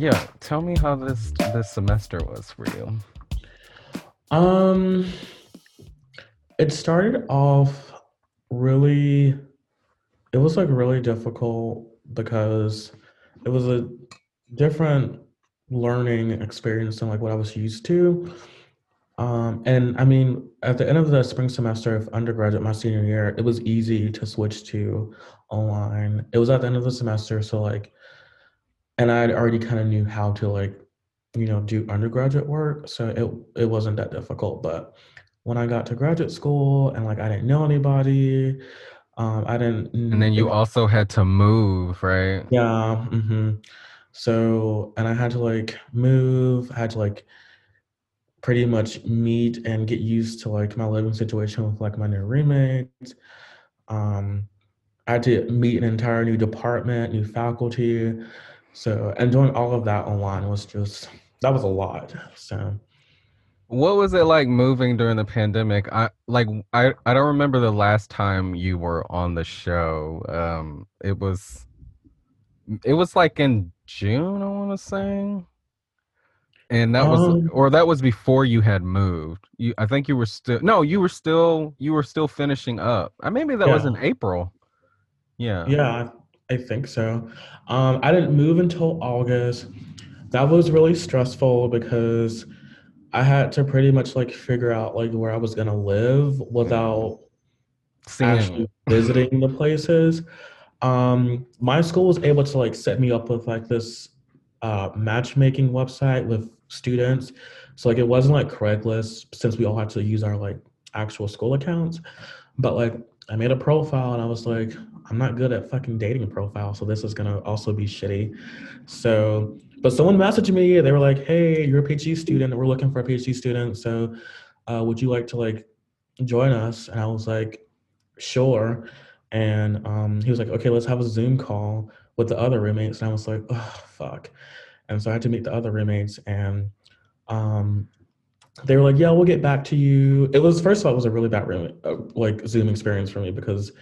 Yeah, tell me how this this semester was for you. Um, it started off really. It was like really difficult because it was a different learning experience than like what I was used to. Um, and I mean, at the end of the spring semester of undergraduate, my senior year, it was easy to switch to online. It was at the end of the semester, so like, and I already kind of knew how to like, you know, do undergraduate work, so it it wasn't that difficult. But when I got to graduate school and like I didn't know anybody, um, I didn't. And then you also had to move, right? Yeah. Mm-hmm. So, and I had to like move. I had to like pretty much meet and get used to like my living situation with like my new roommates. Um, I had to meet an entire new department, new faculty. So, and doing all of that online was just that was a lot. So, what was it like moving during the pandemic? I like I I don't remember the last time you were on the show. Um, it was it was like in June, I want to say and that was um, or that was before you had moved you i think you were still no you were still you were still finishing up I uh, maybe that yeah. was in april yeah yeah i think so um i didn't move until august that was really stressful because i had to pretty much like figure out like where i was gonna live without actually visiting the places um my school was able to like set me up with like this uh, matchmaking website with students. So like it wasn't like Craigslist since we all had to use our like actual school accounts. But like I made a profile and I was like, I'm not good at fucking dating profile, so this is gonna also be shitty. So but someone messaged me, they were like, Hey, you're a PhD student, we're looking for a PhD student. So uh, would you like to like join us? And I was like, sure. And um, he was like, okay, let's have a Zoom call with the other roommates. And I was like, oh, fuck. And so I had to meet the other roommates and um, they were like, yeah, we'll get back to you. It was, first of all, it was a really bad room, uh, like Zoom experience for me because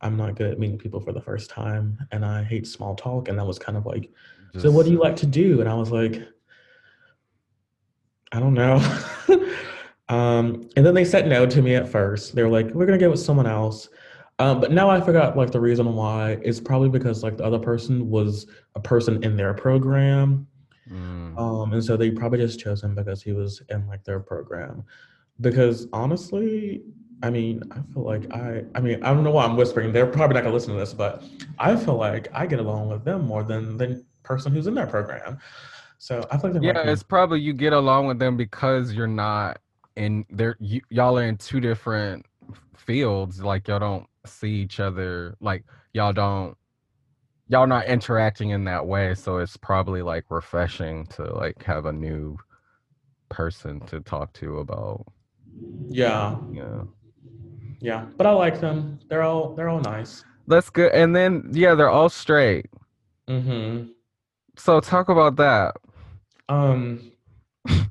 I'm not good at meeting people for the first time and I hate small talk. And that was kind of like, Just, so what do you like to do? And I was like, I don't know. um, and then they said no to me at first. They were like, we're going to get with someone else. Um, but now I forgot like the reason why. It's probably because like the other person was a person in their program. Mm. Um, and so they probably just chose him because he was in like their program. Because honestly, I mean, I feel like I I mean, I don't know why I'm whispering. They're probably not gonna listen to this, but I feel like I get along with them more than the person who's in their program. So I feel like Yeah, it's probably you get along with them because you're not in there you, y'all are in two different fields. Like y'all don't see each other like y'all don't y'all not interacting in that way so it's probably like refreshing to like have a new person to talk to about yeah yeah yeah but i like them. They're all they're all nice. That's good. And then yeah they're all straight. Mm-hmm. So talk about that. Um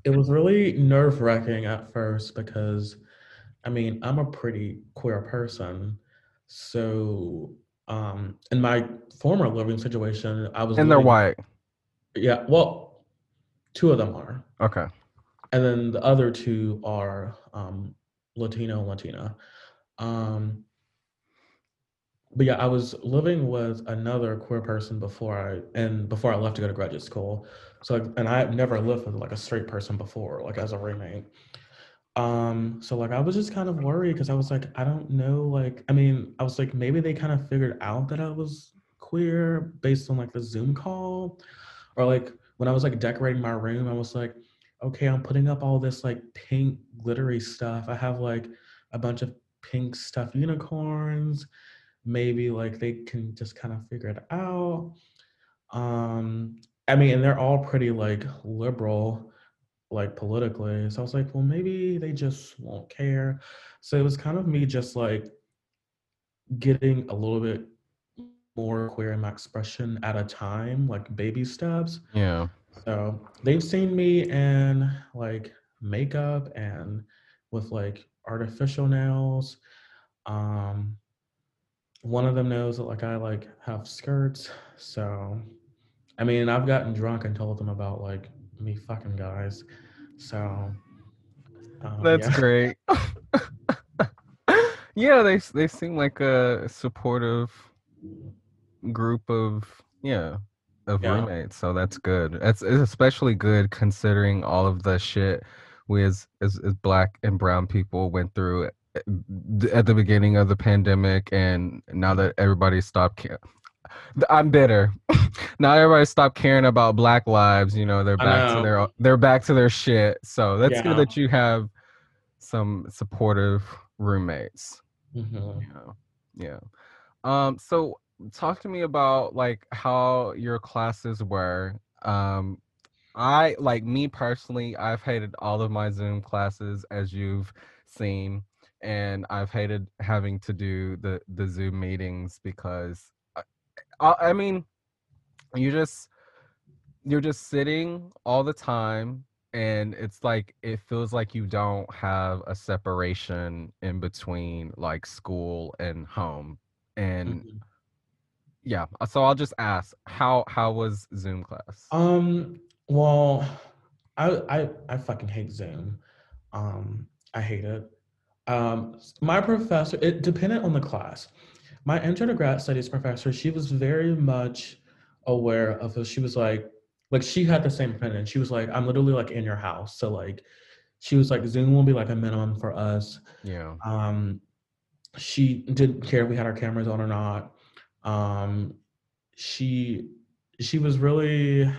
it was really nerve-wracking at first because i mean i'm a pretty queer person. So, um, in my former living situation, I was and they're white. Yeah, well, two of them are. Okay, and then the other two are um, Latino Latina. Um, but yeah, I was living with another queer person before I and before I left to go to graduate school. So, and I had never lived with like a straight person before, like as a roommate. Um, so like I was just kind of worried because I was like, I don't know, like I mean, I was like, maybe they kind of figured out that I was queer based on like the Zoom call. Or like when I was like decorating my room, I was like, okay, I'm putting up all this like pink glittery stuff. I have like a bunch of pink stuffed unicorns. Maybe like they can just kind of figure it out. Um, I mean, and they're all pretty like liberal like politically. So I was like, well, maybe they just won't care. So it was kind of me just like getting a little bit more queer in my expression at a time, like baby steps. Yeah. So they've seen me in like makeup and with like artificial nails. Um one of them knows that like I like have skirts. So I mean, I've gotten drunk and told them about like me fucking guys. So um, That's yeah. great. yeah, they they seem like a supportive group of yeah of Yeah. roommates, so that's good. It's especially good considering all of the shit we as, as as black and brown people went through at, at the beginning of the pandemic, and now that everybody stopped. Ca- I'm bitter. now everybody stopped caring about black lives. You know, they're back to their they're back to their shit. So that's good Yeah. that you have some supportive roommates. Mhm. Yeah. Yeah. Um, so talk to me about like how your classes were. Um, I like me personally, I've hated all of my Zoom classes as you've seen, and I've hated having to do the the Zoom meetings because I, I I mean, you just you're just sitting all the time and it's like it feels like you don't have a separation in between like school and home and Mhm. yeah so i'll just ask how how was zoom class Um. Well, I I I fucking hate Zoom. Um. I hate it. Um. My professor. It depended on the class. My intro to grad studies professor. She was very much aware of it. She was like, like she had the same opinion. She was like, I'm literally like in your house. So like, she was like, Zoom will be like a minimum for us. yeah Um. She didn't care if we had our cameras on or not. Um. She she was really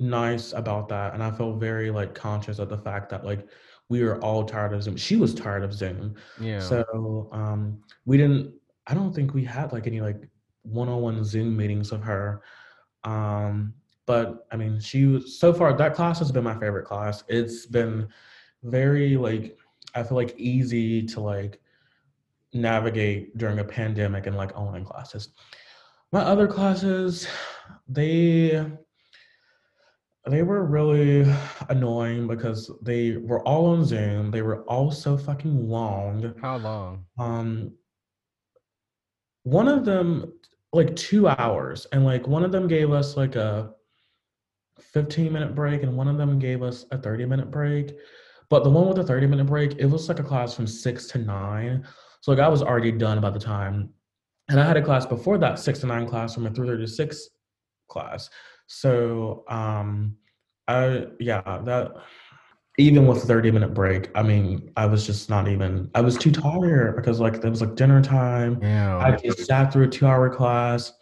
nice about that and i felt very like conscious of the fact that like we were all tired of zoom. She was tired of zoom. Yeah. So um we didn't i don't think we had like any like one-on-one zoom meetings of her. Um but i mean she was so far that class has been my favorite class. It's been very like i feel like easy to like navigate during a pandemic and like online classes. My other classes they they were really annoying because they were all on Zoom. They were all so fucking long. how long Um, one of them like two hours, and like one of them gave us like a 15 minute break, and one of them gave us a 30 minute break. But the one with the 30 minute break, it was like a class from six to nine. So like I was already done by the time. And I had a class before that six to nine class from a 3:30 to 6 class. So um I yeah, that even with 30 minute break, I mean, I was just not even I was too tired because like it was like dinner time. I just sat through a two hour class.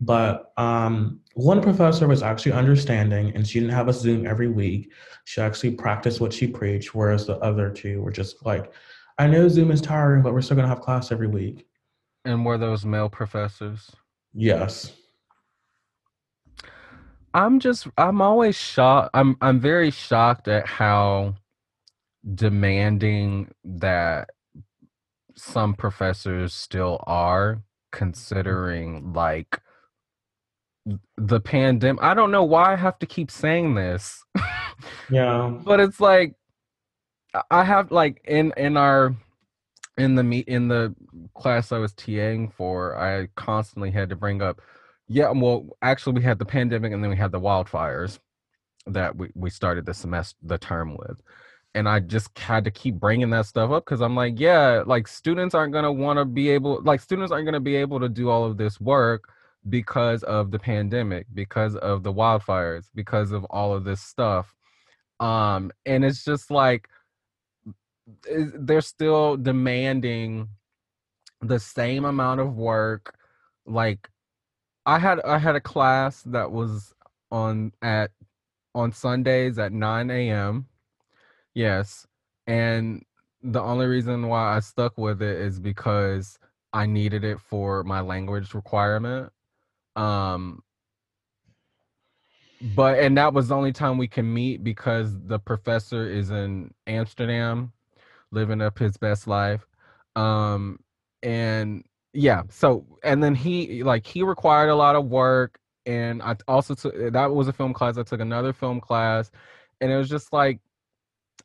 But um one professor was actually understanding and she didn't have a Zoom every week. She actually practiced what she preached, whereas the other two were just like, I know Zoom is tiring, but we're still gonna have class every week. and were those male professors Yes. I'm just i'm always shocked i'm i'm very shocked at how demanding that some professors still are mm-hmm. considering like the pandemic i don't know why i have to keep saying this Yeah. but it's like I- i have like in in our in the meet in the class i was taing for i constantly had to bring up yeah well actually we had the pandemic and then we had the wildfires that we, we started the semester the term with and i just had to keep bringing that stuff up because i'm like yeah like students aren't going to want to be able like students aren't going to be able to do all of this work because of the pandemic because of the wildfires because of all of this stuff um and it's just like they're still demanding the same amount of work like i had i had a class that was on at on sundays at 9 a.m yes and the only reason why i stuck with it is because i needed it for my language requirement um but and that was the only time we can meet because the professor is in amsterdam living up his best life um and yeah so and then he like he required a lot of work and i also took that was a film class i took another film class and it was just like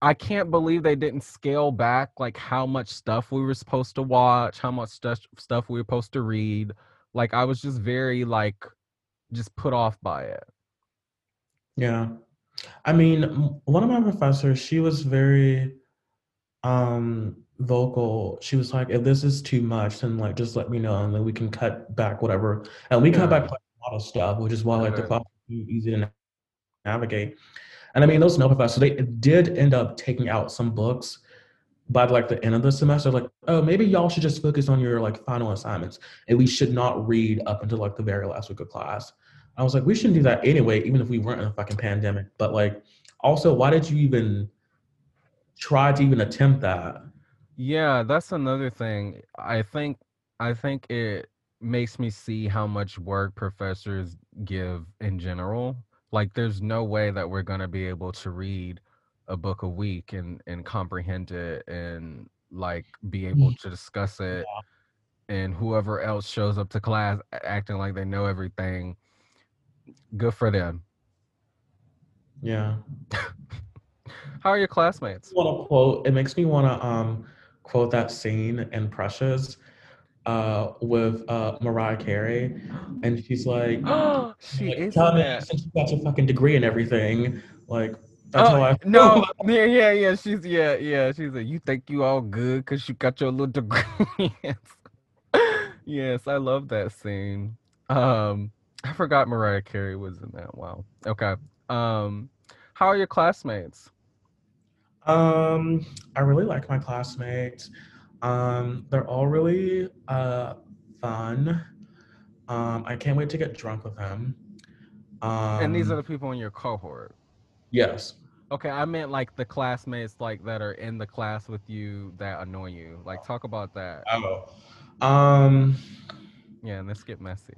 i can't believe they didn't scale back like how much stuff we were supposed to watch how much stuff stuff we were supposed to read like i was just very like just put off by it. Yeah. I mean, one of my professors, she was very um vocal. She was like, if this is too much, then like just let me know and then we can cut back whatever. And we yeah. cut back like, a lot of stuff, which is why like the class easy to navigate. And I mean, those no professors, they did end up taking out some books by like the end of the semester, like, oh, maybe y'all should just focus on your like final assignments, and we should not read up until like the very last week of class. I was like, we shouldn't do that anyway, even if we weren't in a fucking pandemic. But like, also, why did you even try to even attempt that? Yeah, that's another thing. I think I think it makes me see how much work professors give in general. Like there's no way that we're going to be able to read a book a week and and comprehend it and like be able to discuss it yeah. and whoever else shows up to class acting like they know everything good for them yeah how are your classmates want to quote it makes me want to um quote that scene in precious uh, with uh, Mariah Carey, and she's like, "She like, is me since you got your fucking degree and everything." Like, that's oh, how I no, yeah, yeah, yeah. She's yeah, yeah. She's like, you think you all good because you got your little degree. yes. yes, I love that scene. Um, I forgot Mariah Carey was in that. Wow. Okay. Um, how are your classmates? Um, I really like my classmates. Um, they're all really uh fun. Um, I can't wait to get drunk with them. Um, and these are um, the people in your cohort. Yes. Okay, I meant like the classmates like that are in the class with you that annoy you. Like talk about that. Oh. Um yeah, and let's get messy.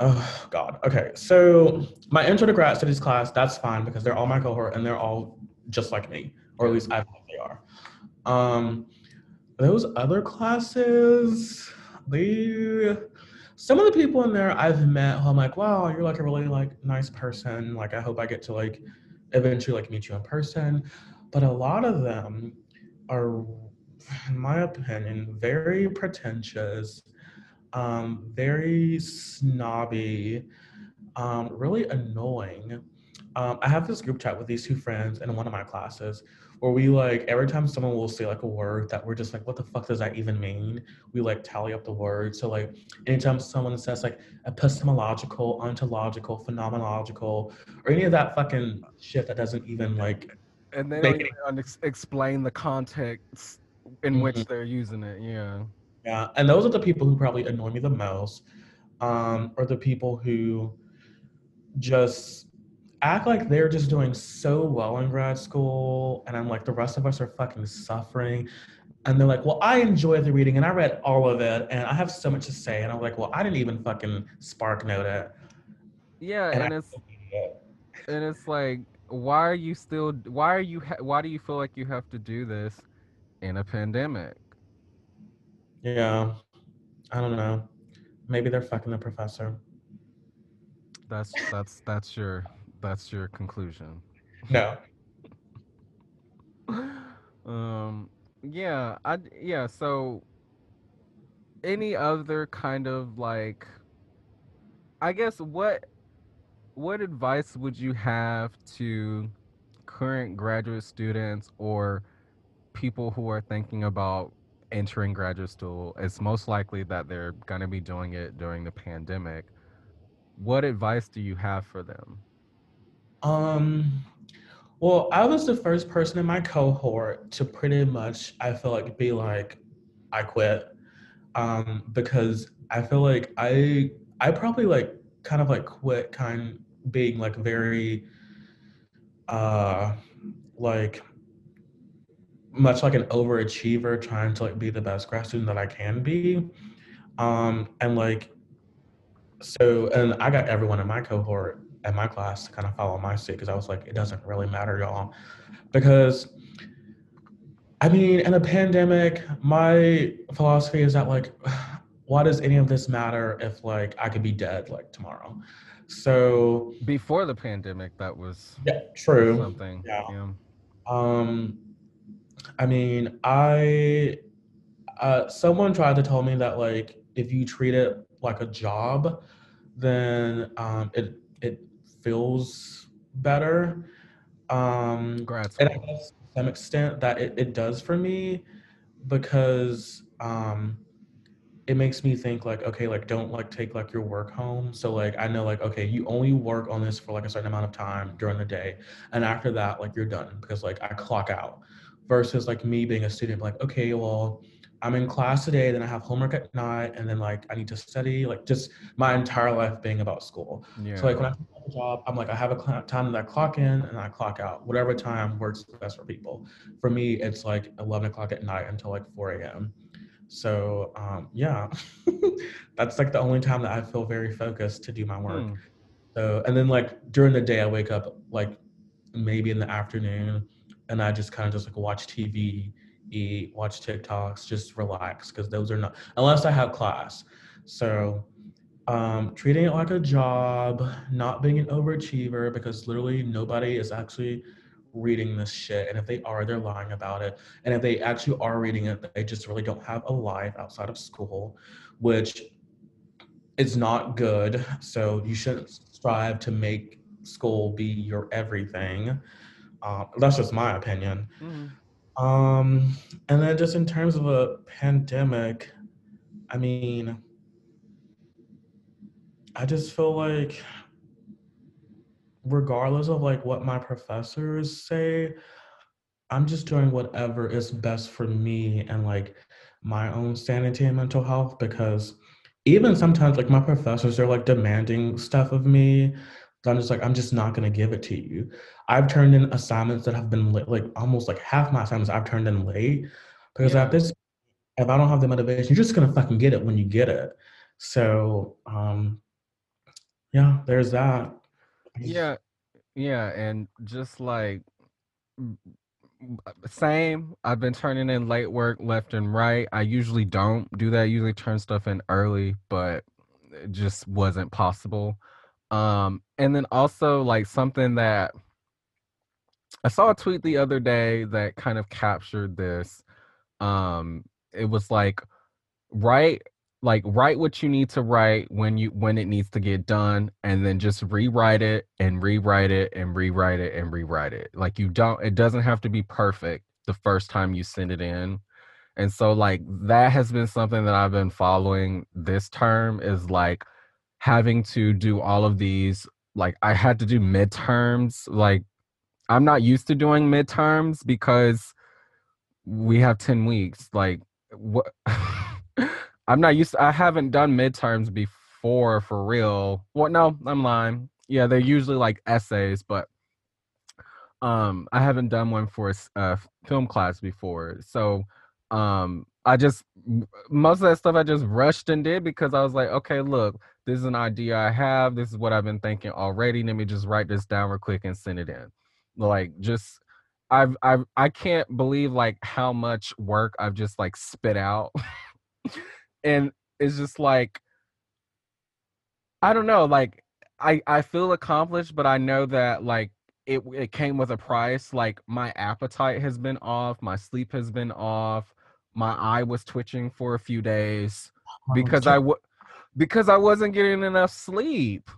Oh God. Okay. So my intro to grad studies class, that's fine because they're all my cohort and they're all just like me, or at least I think they are. Um those other classes, they some of the people in there I've met who I'm like, wow, you're like a really like nice person. Like I hope I get to like eventually like meet you in person. But a lot of them are, in my opinion, very pretentious, um, very snobby, um, really annoying. Um, I have this group chat with these two friends in one of my classes where we like every time someone will say like a word that we're just like, what the fuck does that even mean? We like tally up the words. So like anytime someone says like epistemological, ontological, phenomenological, or any of that fucking shit that doesn't even like and then they don't even explain the context in mm-hmm. which they're using it. Yeah. Yeah, and those are the people who probably annoy me the most, um, or the people who just act like they're just doing so well in grad school and i'm like the rest of us are fucking suffering. And they're like well i enjoyed the reading and i read all of it and i have so much to say. And i'm like well i didn't even fucking spark note it. Yeah and, and it's it. and it's like why are you still why are you ha- why do you feel like you have to do this in a pandemic? Yeah. I don't know. Maybe they're fucking the professor. That's that's that's your that's your conclusion. No. um. Yeah. I. Yeah. So. Any other kind of like. I guess what. What advice would you have to current graduate students or people who are thinking about entering graduate school? It's most likely that they're going to be doing it during the pandemic. What advice do you have for them? Um, well, I was the first person in my cohort to pretty much, I feel like, be like, I quit. Um, because I feel like I, I probably like kind of like quit, kind being like very, uh, like much like an overachiever, trying to like be the best grad student that I can be. Um, and like, so, and I got everyone in my cohort at my class to kind of follow my suit because I was like, it doesn't really matter, y'all. Because I mean, in a pandemic, my philosophy is that like, why does any of this matter if like I could be dead like tomorrow? So before the pandemic, that was yeah, true. Something. Yeah. yeah. Um, I mean, I uh, someone tried to tell me that like if you treat it like a job, then um, it it feels better. Um, Congrats. and I guess to some extent that it, it does for me because um, it makes me think like okay like don't like take like your work home so like i know like okay you only work on this for like a certain amount of time during the day and after that like you're done because like i clock out versus like me being a student like okay well i'm in class today then i have homework at night and then like i need to study like just my entire life being about school Yeah. so like when i take a job i'm like i have a time that i clock in and i clock out whatever time works best for people for me it's like 11 o'clock at night until like 4 a.m so um, yeah, that's like the only time that I feel very focused to do my work. Hmm. So and then like during the day, I wake up like maybe in the afternoon, and I just kind of just like watch TV, eat, watch TikToks, just relax because those are not unless I have class. So um, treating it like a job, not being an overachiever because literally nobody is actually reading this shit. And if they are, they're lying about it. And if they actually are reading it, they just really don't have a life outside of school, which is not good. So you shouldn't strive to make school be your everything. Uh, that's just my opinion. Mhm. Um, and then just in terms of a pandemic, I mean, I just feel like regardless of like what my professors say, I'm just doing whatever is best for me and like my own sanity and mental health because even sometimes like my professors are like demanding stuff of me. So I'm just like, I'm just not gonna give it to you. I've turned in assignments that have been late, like almost like half my assignments I've turned in late because Yeah. at this if I don't have the motivation, you're just gonna fucking get it when you get it. So um yeah, there's that. Yeah, yeah, and just like same, I've been turning in late work left and right. I usually don't do that. I usually turn stuff in early, but it just wasn't possible. Um, and then also like something that I saw a tweet the other day that kind of captured this. Um, it was like write like write what you need to write when you when it needs to get done and then just rewrite it and rewrite it and rewrite it and rewrite it like you don't it doesn't have to be perfect the first time you send it in and so like that has been something that i've been following this term is like having to do all of these like i had to do midterms like i'm not used to doing midterms because we have 10 weeks like what i'm not used to, i haven't done midterms before for real. Well no i'm lying. Yeah they're usually like essays but um i haven't done one for a f- film class before. So um i just most of that stuff i just rushed and did because i was like okay look this is an idea i have this is what i've been thinking already let me just write this down real quick and send it in like just I've I've I can't believe like how much work I've just like spit out. and it's just like I don't know, like I I feel accomplished, but I know that like it it came with a price. Like my appetite has been off, my sleep has been off, my eye was twitching for a few days because I w- because I wasn't getting enough sleep.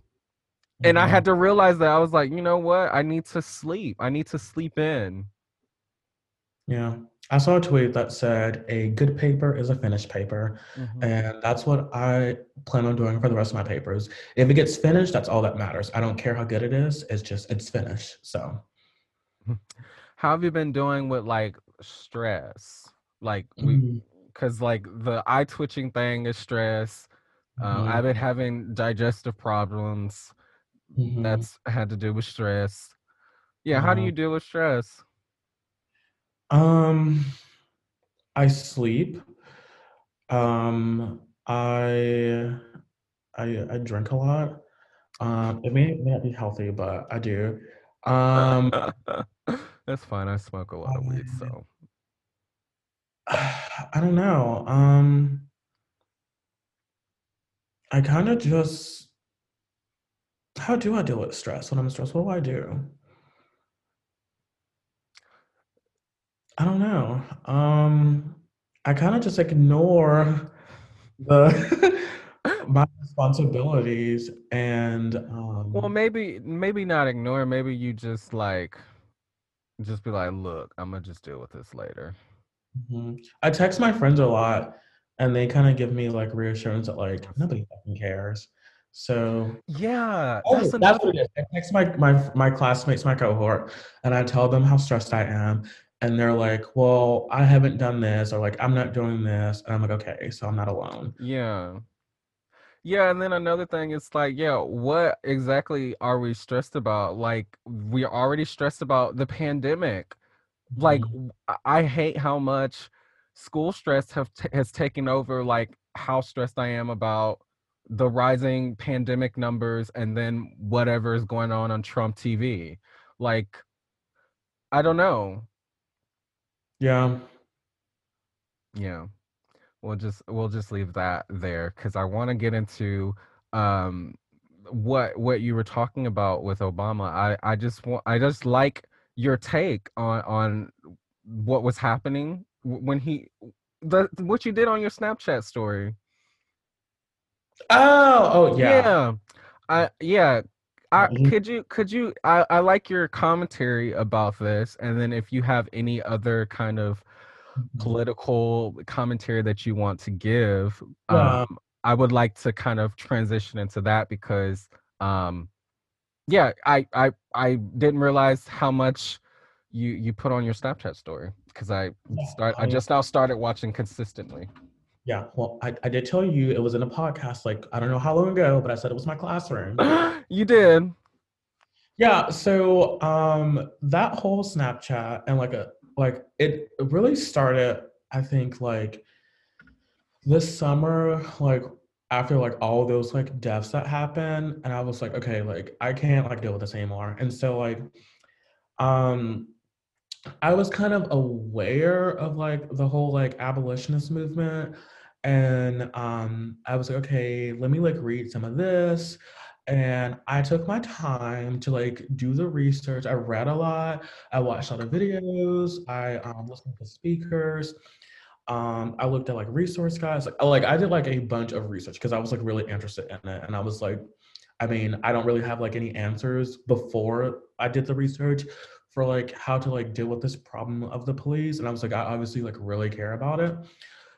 And I had to realize that I was like, you know what? I need to sleep. I need to sleep in. Yeah. I saw a tweet that said a good paper is a finished paper. Mhm. And that's what I plan on doing for the rest of my papers. If it gets finished, that's all that matters. I don't care how good it is. It's just it's finished. So How have you been doing with like stress? Like we Mhm. because like the eye twitching thing is stress. Um, Mhm. I've been having digestive problems. Mhm. That's had to do with stress. Yeah, how do you deal with stress? um I sleep. Um I I I drink a lot. Um it may, may not be healthy, but I do. Um That's fine. I smoke a lot of weed, so I don't know. Um I kind of just how do I deal with stress when I'm stressed? What do I do? I don't know. Um, I kind of just ignore the my responsibilities and um well, maybe maybe not ignore. Maybe you just like just be like, look, I'm gonna just deal with this later. Mhm. I text my friends a lot and they kind of give me like reassurance that like nobody fucking cares. So Yeah, oh, that's that's what it is. I text my my my classmates, my cohort, and I tell them how stressed I am. And they're like, well, I haven't done this, or like, I'm not doing this. And I'm like, okay, so I'm not alone. yeah. Yeah, and then another thing is like, yeah, what exactly are we stressed about? Like, we're already stressed about the pandemic. Like, Mhm. I I hate how much school stress have t has taken over, like how stressed I am about the rising pandemic numbers and then whatever is going on on Trump TV. Like, I don't know. Yeah. Yeah. We'll just we'll just leave that there because I want to get into um what what you were talking about with Obama. I I just want I just like your take on on what was happening when he the what you did on your Snapchat story. Oh, oh yeah. Yeah. I yeah. I Mhm. could you could you I I like your commentary about this and then if you have any other kind of Mhm. political commentary that you want to give, um, I would like to kind of transition into that because, um, yeah, I I I didn't realize how much you you put on your Snapchat story because I Yeah. start I I just now started watching consistently. Yeah, well, I, I did tell you it was in a podcast like I don't know how long ago, but I said it was my classroom. you did. Yeah, so um that whole Snapchat and like a like it really started, I think, like this summer, like after like all those like deaths that happened, and I was like, okay, like I can't like deal with this anymore. And so like um I was kind of aware of like the whole like abolitionist movement. And um, I was like, okay, let me like read some of this. And I took my time to like do the research. I read a lot. I watched a lot of videos. I um, listened to speakers. Um, I looked at like resource guides. Like, like I did like a bunch of research because I was like really interested in it. And I was like, I mean, I don't really have like any answers before I did the research for like how to like deal with this problem of the police. And I was like, I obviously like really care about it.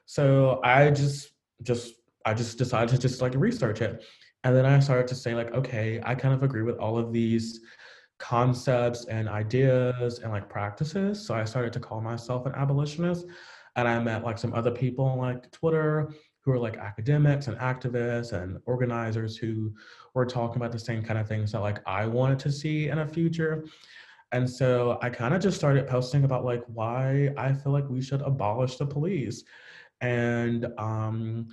So I just just I just decided to just like research it. And then I started to say like, okay, I kind of agree with all of these concepts and ideas and like practices. So I started to call myself an abolitionist. And I met like some other people on like Twitter who are like academics and activists and organizers who were talking about the same kind of things that like I wanted to see in a future. And so I kind of just started posting about like why I feel like we should abolish the police. And um,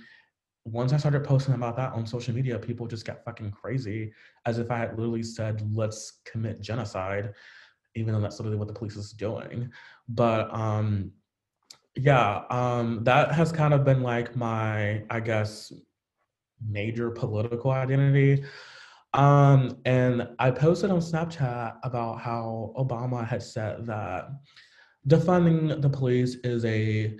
once I started posting about that on social media, people just got fucking crazy as if I had literally said, let's commit genocide, even though that's literally what the police is doing. But um, yeah, um, that has kind of been like my, I guess, major political identity. Um, and I posted on Snapchat about how Obama had said that defunding the police is a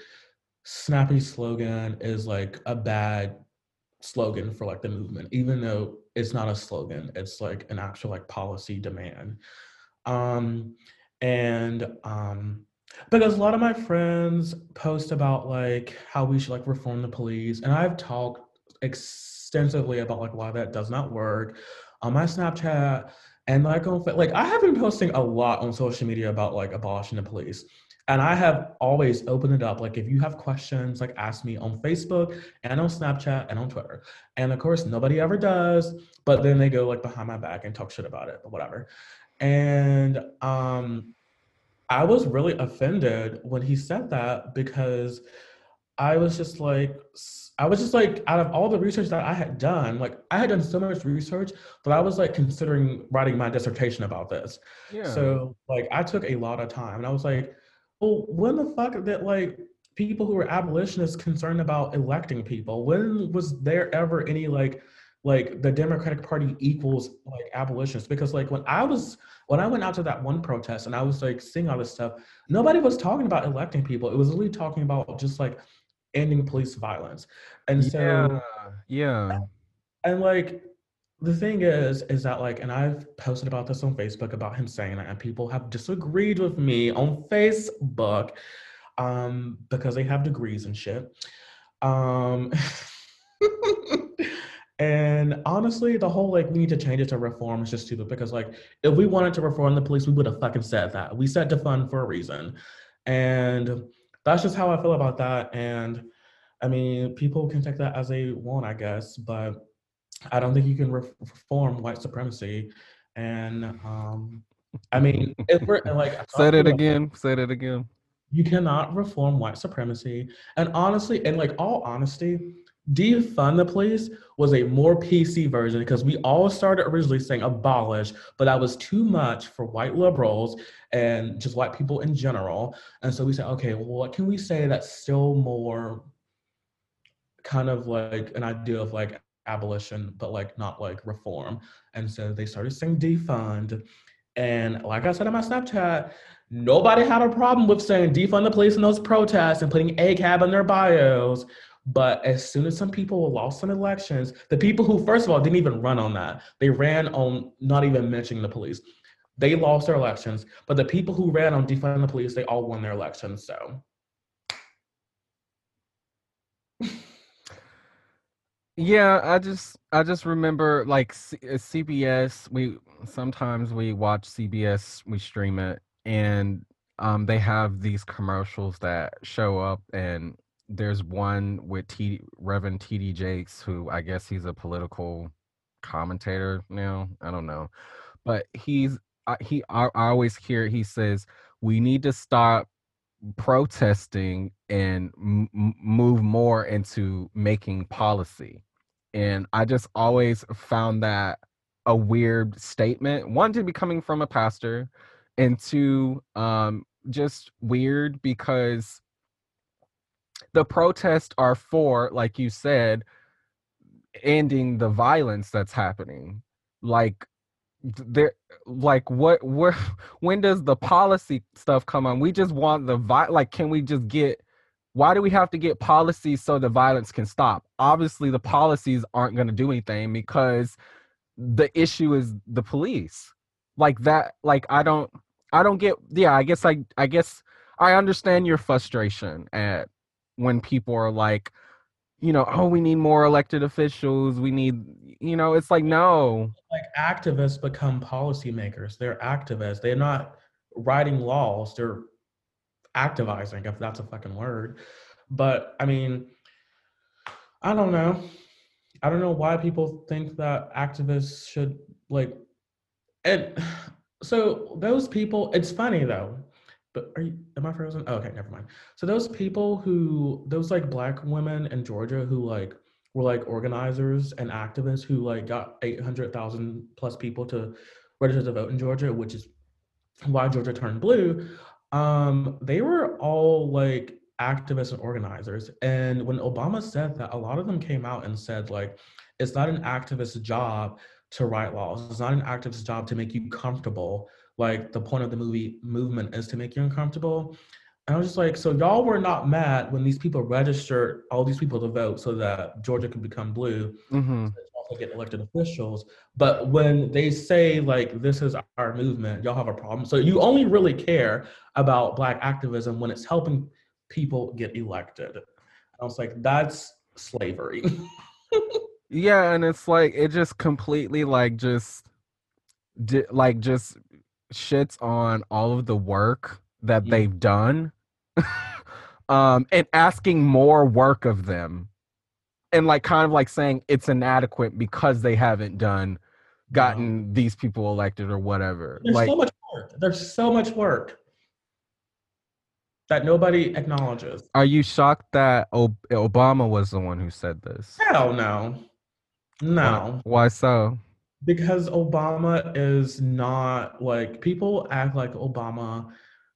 snappy slogan, is like a bad slogan for like the movement, even though it's not a slogan, it's like an actual like policy demand. Um, and um, because a lot of my friends post about like how we should like reform the police, and I've talked extensively about like why that does not work on my Snapchat and like on like I have been posting a lot on social media about like abolishing the police. And I have always opened it up. Like, if you have questions, like ask me on Facebook and on Snapchat and on Twitter. And of course, nobody ever does. But then they go like behind my back and talk shit about it, but whatever. And um, I was really offended when he said that because I was just like, I was just like, out of all the research that I had done, like I had done so much research that I was like considering writing my dissertation about this. Yeah. So like I took a lot of time and I was like, well, when the fuck that like people who were abolitionists concerned about electing people? When was there ever any like like the Democratic Party equals like abolitionists? Because like when I was when I went out to that one protest and I was like seeing all this stuff, nobody was talking about electing people. It was really talking about just like ending police violence. And so Yeah, yeah. and like the thing is, is that like, and I've posted about this on Facebook about him saying that, and people have disagreed with me on Facebook um, because they have degrees and shit. Um, and honestly, the whole like we need to change it to reform is just stupid because like if we wanted to reform the police, we would have fucking said that. We said defund for a reason, and that's just how I feel about that. And I mean, people can take that as they want, I guess, but I don't think you can re- reform white supremacy. And um, I mean, if we're like, Said it again. Said it again. You cannot reform white supremacy. And honestly, in like all honesty, defund the police was a more PC version because we all started originally saying abolish, but that was too much for white liberals and just white people in general. And so we said, okay, well, what can we say that's still more kind of like an idea of like abolition, but like not like reform. And so they started saying defund. And like I said in my Snapchat, nobody had a problem with saying defund the police in those protests and putting ACAB in their bios. But as soon as some people lost some elections, the people who, first of all, didn't even run on that, they ran on not even mentioning the police. They lost their elections, but the people who ran on defunding the police, they all won their elections. So Yeah, I just I just remember like C- uh, CBS. We sometimes we watch CBS, we stream it, and um, they have these commercials that show up, and there's one with T Reverend T.D. Jakes, who I guess he's a political commentator now. I don't know, but he's I, he I, I always hear he says we need to stop protesting and m- move more into making policy and I just always found that a weird statement. One to be coming from a pastor, and two, um, just weird because the protests are for, like you said, ending the violence that's happening. Like there like what where when does the policy stuff come on we just want the vi- like can we just get why do we have to get policies so the violence can stop? Obviously, the policies aren't going to do anything because the issue is the police. Like that, like I don't, I don't get. Yeah, I guess I, I guess I understand your frustration at when people are like, you know, oh, we need more elected officials. We need, you know, it's like no. Like activists become policymakers. They're activists. They're not writing laws. They're activizing, if that's a fucking word. But I mean, I don't know. I don't know why people think that activists should like and so those people it's funny though but are you am i frozen oh, okay never mind so those people who those like black women in georgia who like were like organizers and activists who like got 800000 plus people to register to vote in georgia which is why georgia turned blue um, they were all like activists and organizers. And when Obama said that, a lot of them came out and said, like, it's not an activist's job to write laws. It's not an activist's job to make you comfortable. Like the point of the movie movement is to make you uncomfortable. And I was just like, so y'all were not mad when these people registered all these people to vote so that Georgia could become blue. Mm-hmm get elected officials. But when they say like this is our movement, y'all have a problem. So you only really care about black activism when it's helping people get elected. I was like, that's slavery. yeah, and it's like it just completely like just di- like just shits on all of the work that yeah. they've done. um and asking more work of them and like kind of like saying it's inadequate because they haven't done gotten these people elected or whatever. There's like so much work. There's so much work that nobody acknowledges. Are you shocked that Ob- Obama was the one who said this? Hell no. No. Why, why so? Because Obama is not like people act like Obama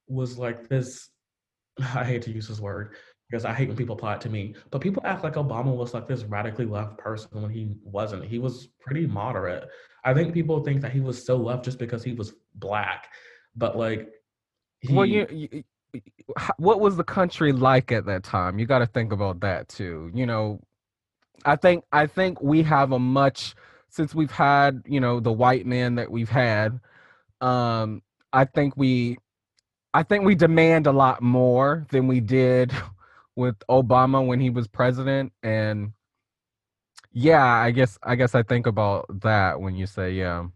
was like this I hate to use this word, because I hate when people apply it to me. But people act like Obama was like this radically left person when he wasn't. He was pretty moderate. I think people think that he was so left just because he was black, but like, he, well, you, you what was the country like at that time? You got to think about that too. You know, I think I think we have a much since we've had you know the white men that we've had. Um, I think we, I think we demand a lot more than we did with Obama when he was president, and yeah, I guess I guess I think about that when you say yeah.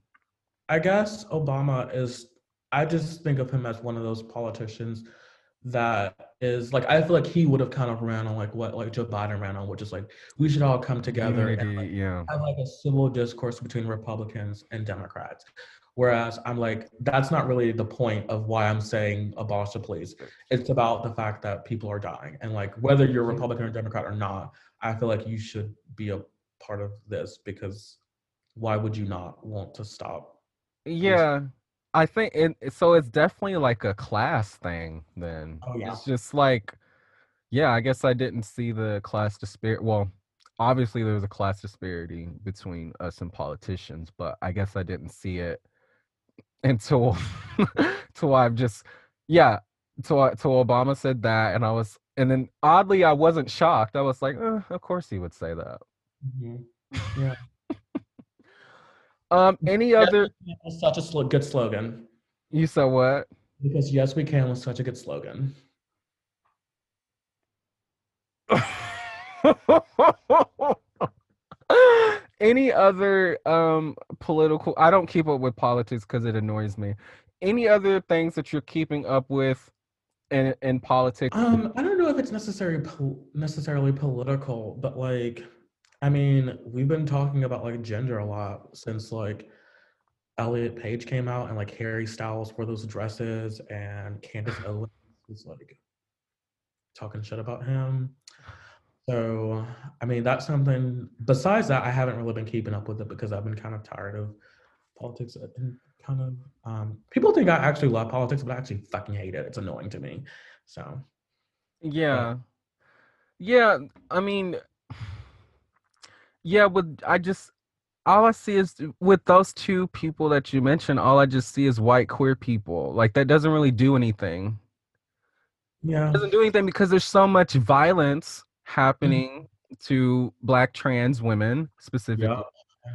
I guess Obama is. I just think of him as one of those politicians that is like I feel like he would have kind of ran on like what like Joe Biden ran on, which is like we should all come together Unity, and like, yeah. have like a civil discourse between Republicans and Democrats. Whereas I'm like, that's not really the point of why I'm saying abolish the police. It's about the fact that people are dying. And like whether you're Republican or Democrat or not, I feel like you should be a part of this because why would you not want to stop? Yeah, I think it. So it's definitely like a class thing. Then Oh yeah. it's just like, yeah. I guess I didn't see the class disparity. Well, obviously there was a class disparity between us and politicians, but I guess I didn't see it until, until I've just, yeah. Till till Obama said that, and I was, and then oddly I wasn't shocked. I was like, eh, of course he would say that. Mhm. Yeah. Um, any Yes, other? such a slo- good slogan. You said what? Because yes, we can was such a good slogan. Any other um political I don't keep up with politics because it annoys me. Any other things that you're keeping up with in in politics? Um, I don't know if it's necessarily pol- necessarily political, but like, I mean, we've been talking about like gender a lot since like Elliot Page came out and like Harry Styles wore those dresses and Candace Owens was like talking shit about him. So, I mean, that's something. Besides that, I haven't really been keeping up with it because I've been kind of tired of politics and kind of. Um, people think I actually love politics, but I actually fucking hate it. It's annoying to me. So, Yeah. Yeah, I mean yeah, with I just all I see is with those two people that you mentioned, all I just see is white queer people. Like that doesn't really do anything. yeah. It doesn't do anything because there's so much violence happening to black trans women specifically Yeah,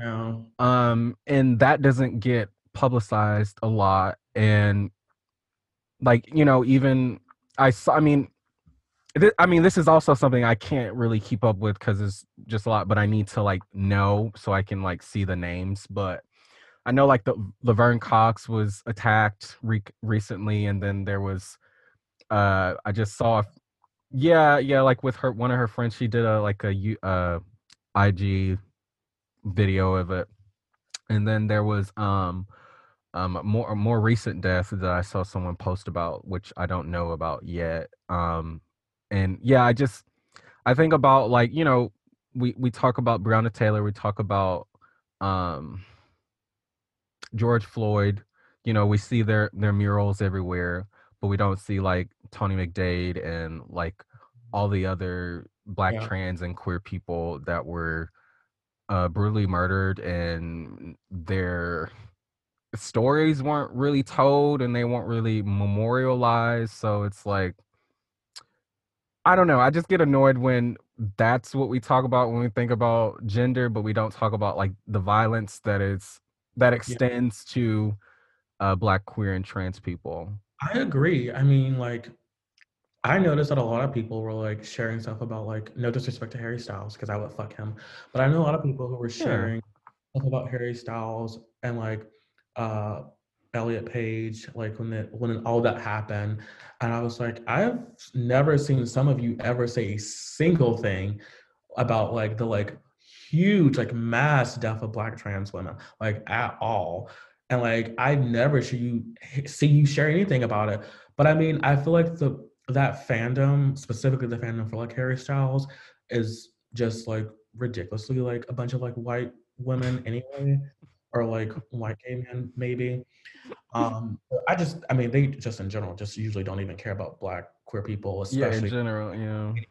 know. um and that doesn't get publicized a lot and like you know even i saw i mean i mean this is also something i can't really keep up with because it's just a lot but i need to like know so i can like see the names but i know like the laverne cox was attacked re- recently and then there was uh i just saw yeah yeah like with her one of her friends she did a like a uh ig video of it and then there was um um more more recent death that I saw someone post about which I don't know about yet um and yeah I just I think about like you know we we talk about Breonna Taylor we talk about um George Floyd you know we see their their murals everywhere but we don't see like Tony McDade and like all the other black Yeah. trans and queer people that were uh, brutally murdered and their stories weren't really told and they weren't really memorialized so it's like i don't know i just get annoyed when that's what we talk about when we think about gender but we don't talk about like the violence that is that extends to uh black queer and trans people I agree. I mean, like, I noticed that a lot of people were like sharing stuff about like no disrespect to Harry Styles because I would fuck him, but I know a lot of people who were sharing stuff about Harry Styles and like uh Elliot Page, like when it when all that happened, and I was like, I've never seen some of you ever say a single thing about like the like huge like mass death of black trans women like at all. And like i never see you see you share anything about it. But i mean i feel like the that fandom specifically the fandom for like harry styles is just like ridiculously like a bunch of like white women anyway or like white gay men maybe um i just i mean they just in general just usually don't even care about black queer people yeah especially in general yeah anyway.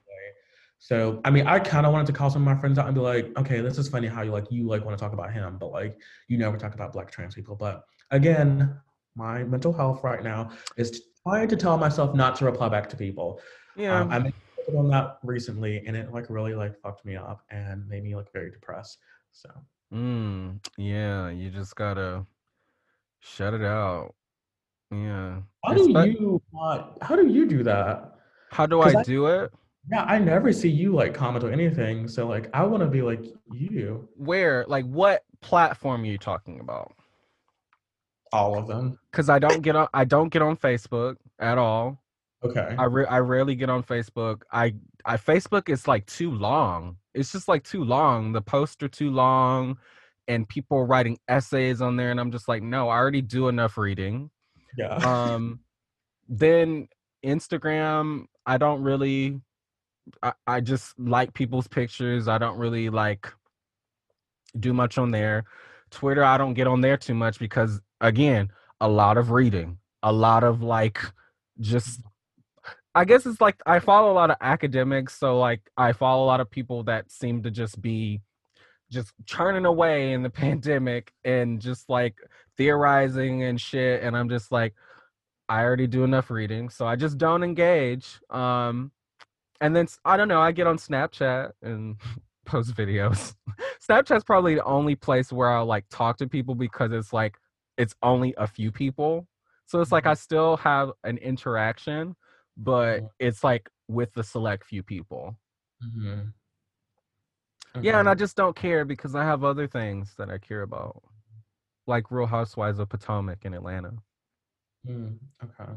So I mean, I kind of wanted to call some of my friends out and be like, okay, this is funny how you like you like want to talk about him, but like you never talk about black trans people. But again, my mental health right now is trying to tell myself not to reply back to people. Yeah. Um, I made a on that recently, and it like really like fucked me up and made me like very depressed. So. Mm, yeah, you just gotta shut it out. Yeah. How do you not? How do you do that? How do I I- do it? Yeah, I never see you like comment or anything. So like, I want to be like you. Where? Like, what platform are you talking about? All of them. Because I don't get on. I don't get on Facebook at all. Okay. I re- I rarely get on Facebook. I I Facebook is like too long. It's just like too long. The posts are too long, and people are writing essays on there, and I'm just like, no, I already do enough reading. yeah. Um, then Instagram, I don't really. I, I just like people's pictures. I don't really like do much on there. Twitter, I don't get on there too much because again, a lot of reading, a lot of like just I guess it's like I follow a lot of academics, so like I follow a lot of people that seem to just be just churning away in the pandemic and just like theorizing and shit and I'm just like I already do enough reading, so I just don't engage. Um and then I don't know, I get on Snapchat and post videos. Snapchat's probably the only place where I'll like talk to people because it's like it's only a few people. So it's like Mhm. I still have an interaction, but Mhm. it's like with the select few people. hmm Yeah, and I just don't care because I have other things that I care about. Like Real Housewives of Potomac in Atlanta. Mm, okay.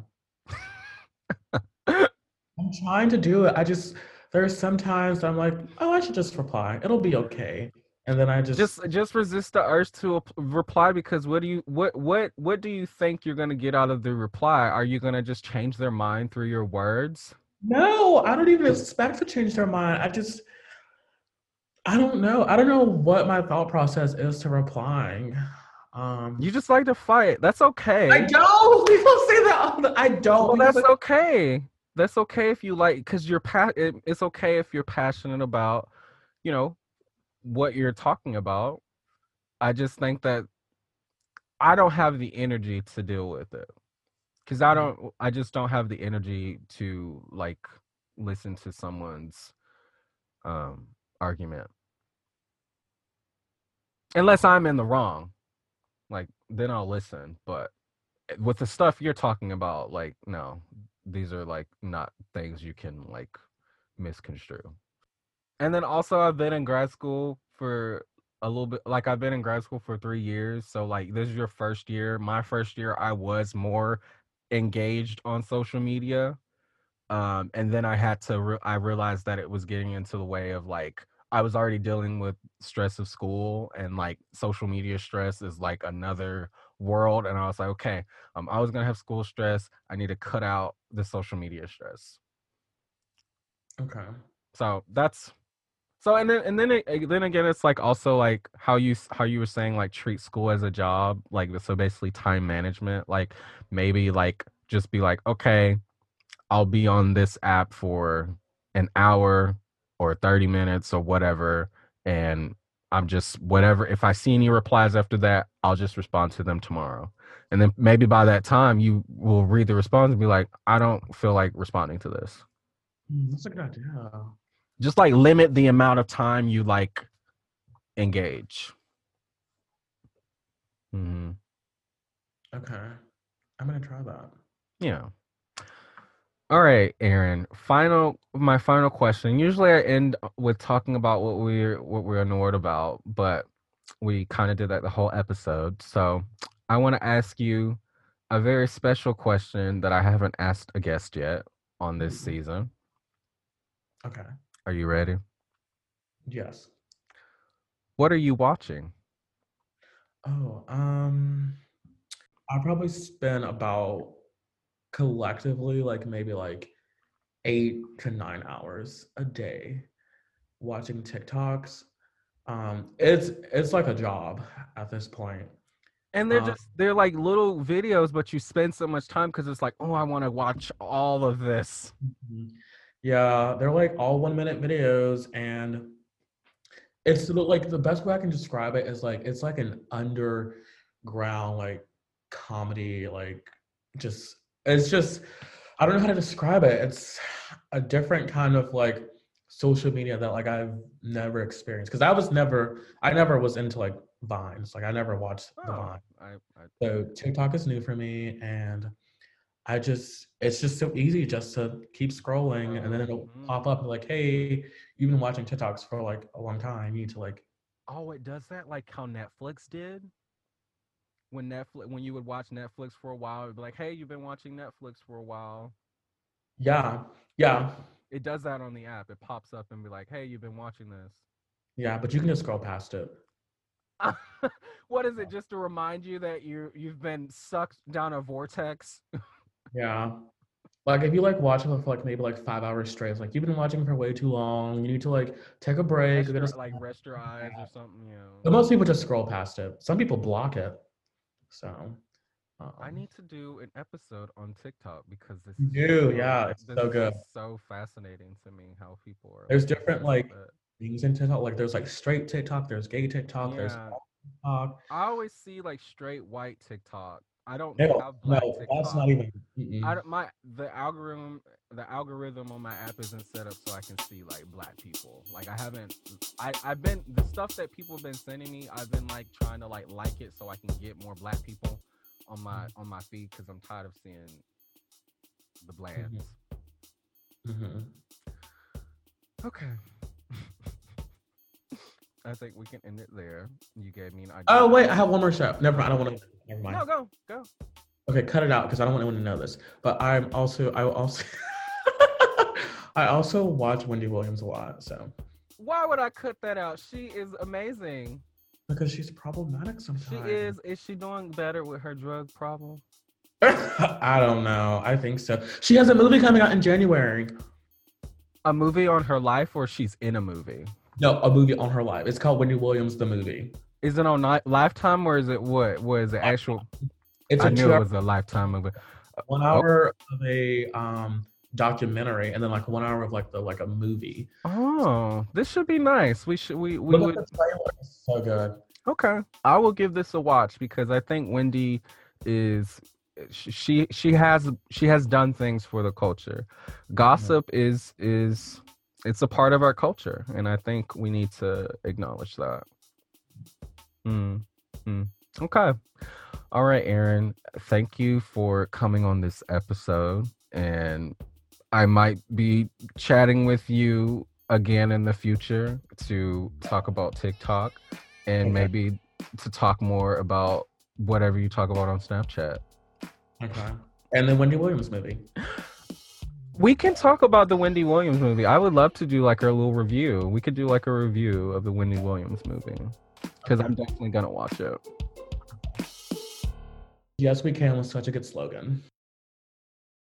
I'm trying to do it. I just there's sometimes I'm like, oh, I should just reply. It'll be okay. And then I just, just just resist the urge to reply because what do you what what what do you think you're going to get out of the reply? Are you going to just change their mind through your words? no, I don't even expect to change their mind. I just I don't know. I don't know what my thought process is to replying. Um You just like to fight. That's okay. I don't. People say that I don't. well, because that's okay. That's okay if you like, because you're pa- it, It's okay if you're passionate about, you know, what you're talking about. I just think that I don't have the energy to deal with it, because I Mhm. don't. I just don't have the energy to like listen to someone's um argument, unless I'm in the wrong. Like then I'll listen, but eh, with the stuff you're talking about, like no, these are like not things you can like misconstrue. And then also I've been in grad school for a little bit like I've been in grad school for 3 years, so like this is your first year. My first year I was more engaged on social media. Um and then I had to re- I realized that it was getting into the way of like I was already dealing with stress of school and like social media stress is like another world and I was like okay um, I was gonna have school stress. I need to cut out the social media stress. Okay. So that's so, and then and then it, then again, it's like also like how you how you were saying like treat school as a job, like so basically time management. Like maybe like just be like, okay, I'll be on this app for an hour or thirty minutes or whatever, and I'm just whatever. If I see any replies after that, I'll just respond to them tomorrow. And then maybe by that time, you will read the response and be like, I don't feel like responding to this. Mm, that's a good idea. Just like limit the amount of time you like engage. hmm Okay. I'm gonna try that. Yeah. All right, Aaron. Final, my final question. Usually, I end with talking about what we're what we're annoyed about, but we kind of did that the whole episode. So, I want to ask you a very special question that I haven't asked a guest yet on this Mhm. season. Okay. Are you ready? Yes. What are you watching? Oh, um, I probably spend about collectively like maybe like eight to nine hours a day watching TikToks. Um, it's it's like a job at this point. And they're Uh, just they're like little videos, but you spend so much time because it's like, oh, I want to watch all of this. Mhm. Yeah, they're like all one minute videos, and it's like the best way I can describe it is like it's like an underground like comedy, like just it's just I don't know how to describe it. It's a different kind of like social media that like I've never experienced because I was never I never was into like vines. Like I never watched the Oh, vine. I, I So TikTok is new for me and I just it's just so easy just to keep scrolling and then it'll Mhm. pop up like, hey, you've been watching TikToks for like a long time. You need to like oh, it does that like how Netflix did. When Netflix, when you would watch Netflix for a while, it'd be like, "Hey, you've been watching Netflix for a while." yeah, yeah, It does that on the app. It pops up and be like, "Hey, you've been watching this." yeah, but you can just scroll past it. what is it? Just to remind you that you you've been sucked down a vortex. Yeah. Like if you like watch for like maybe like five hours straight, it's like you've been watching for way too long. You need to like take a break. Rest go to like rest your eyes or something. You But most people just scroll past it. Some people block it. So I um, need to do an episode on TikTok because this is do, so- yeah, it's so good. so fascinating to me how people are. There's obsessed different, like, things in TikTok. Like there's like straight TikTok, there's gay TikTok, there's TikTok. I always see like straight white TikTok. I don't No, have black no, TikTok. that's not even. mm-mm. I don't, my the algorithm the algorithm on my app isn't set up so I can see like black people. Like I haven't I I've been the stuff that people have been sending me. I've been like trying to like like it so I can get more black people on my on my feed because I'm tired of seeing the blands. Mhm. Okay. I think we can end it there. You gave me an idea. Oh wait, I have one more show. Never mind. I don't want to. Never mind. No, go go. Okay, cut it out because I don't want anyone to know this. But I'm also I also I also watch Wendy Williams a lot. So Why would I cut that out? She is amazing. because she's problematic sometimes. She is. Is she doing better with her drug problem? I don't know. I think so. She has a movie coming out in January. A movie on her life, or she's in a movie? No, a movie on her life. It's called Wendy Williams the movie. Is it on Lifetime, or is it what? Was it? Actual? It's I a knew it was a Lifetime movie. one hour of a um documentary and then like one hour of like the like a movie. Oh, this should be nice. We should. We we Look would. at the trailer. It's so good. Okay, I will give this a watch because I think Wendy is she she has she has done things for the culture. Gossip is is it's a part of our culture, and I think we need to acknowledge that. Hmm. Hmm. Okay. All right, Aaron. Thank you for coming on this episode, and I might be chatting with you again in the future to talk about TikTok and Okay. maybe to talk more about whatever you talk about on Snapchat. Okay. And then Wendy Williams movie. We can talk about the Wendy Williams movie. I would love to do like a little review. We could do like a review of the Wendy Williams movie because I'm definitely gonna watch it. Yes, we can was such a good slogan.